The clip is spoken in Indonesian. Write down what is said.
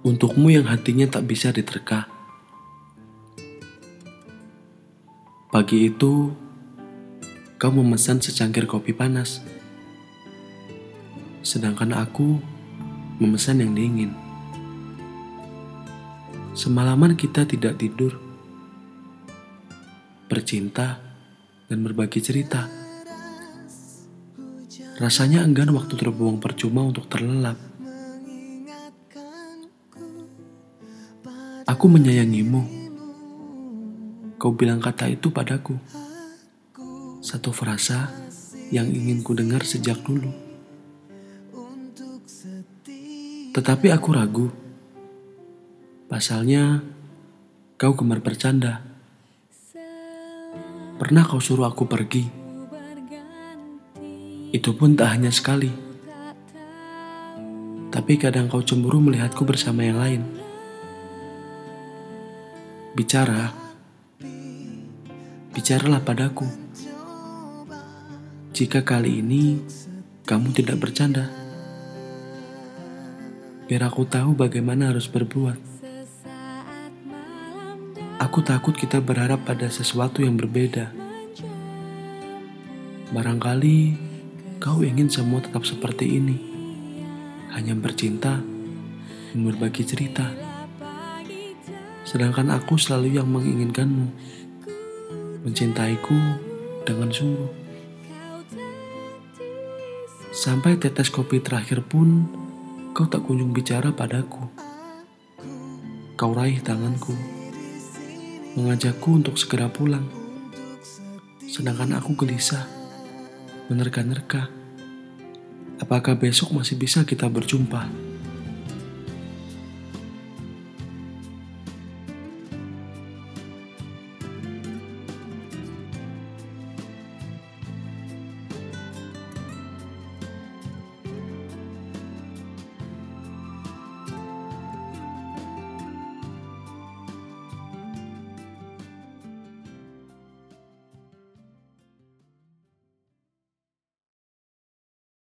Untukmu yang hatinya tak bisa diterka. Pagi itu, kau memesan secangkir kopi panas. Sedangkan aku memesan yang dingin. Semalaman kita tidak tidur, bercinta, dan berbagi cerita. Rasanya enggan waktu terbuang percuma untuk terlelap. Aku menyayangimu. Kau bilang kata itu padaku. Satu frasa yang ingin ku dengar sejak dulu. Tetapi aku ragu. Pasalnya, kau gemar bercanda. Pernah kau suruh aku pergi. Itu pun tak hanya sekali. Tapi kadang kau cemburu melihatku bersama yang lain. Bicara. Bicaralah padaku. Jika kali ini kamu tidak bercanda. Biar aku tahu bagaimana harus berbuat. Aku takut kita berharap pada sesuatu yang berbeda. Barangkali kau ingin semua tetap seperti ini. Hanya bercinta dan berbagi cerita. Sedangkan aku selalu yang menginginkanmu. Mencintaiku dengan sungguh. Sampai tetes kopi terakhir pun kau tak kunjung bicara padaku. Kau raih tanganku, mengajakku untuk segera pulang. Sedangkan aku gelisah, menerka-nerka. Apakah besok masih bisa kita berjumpa?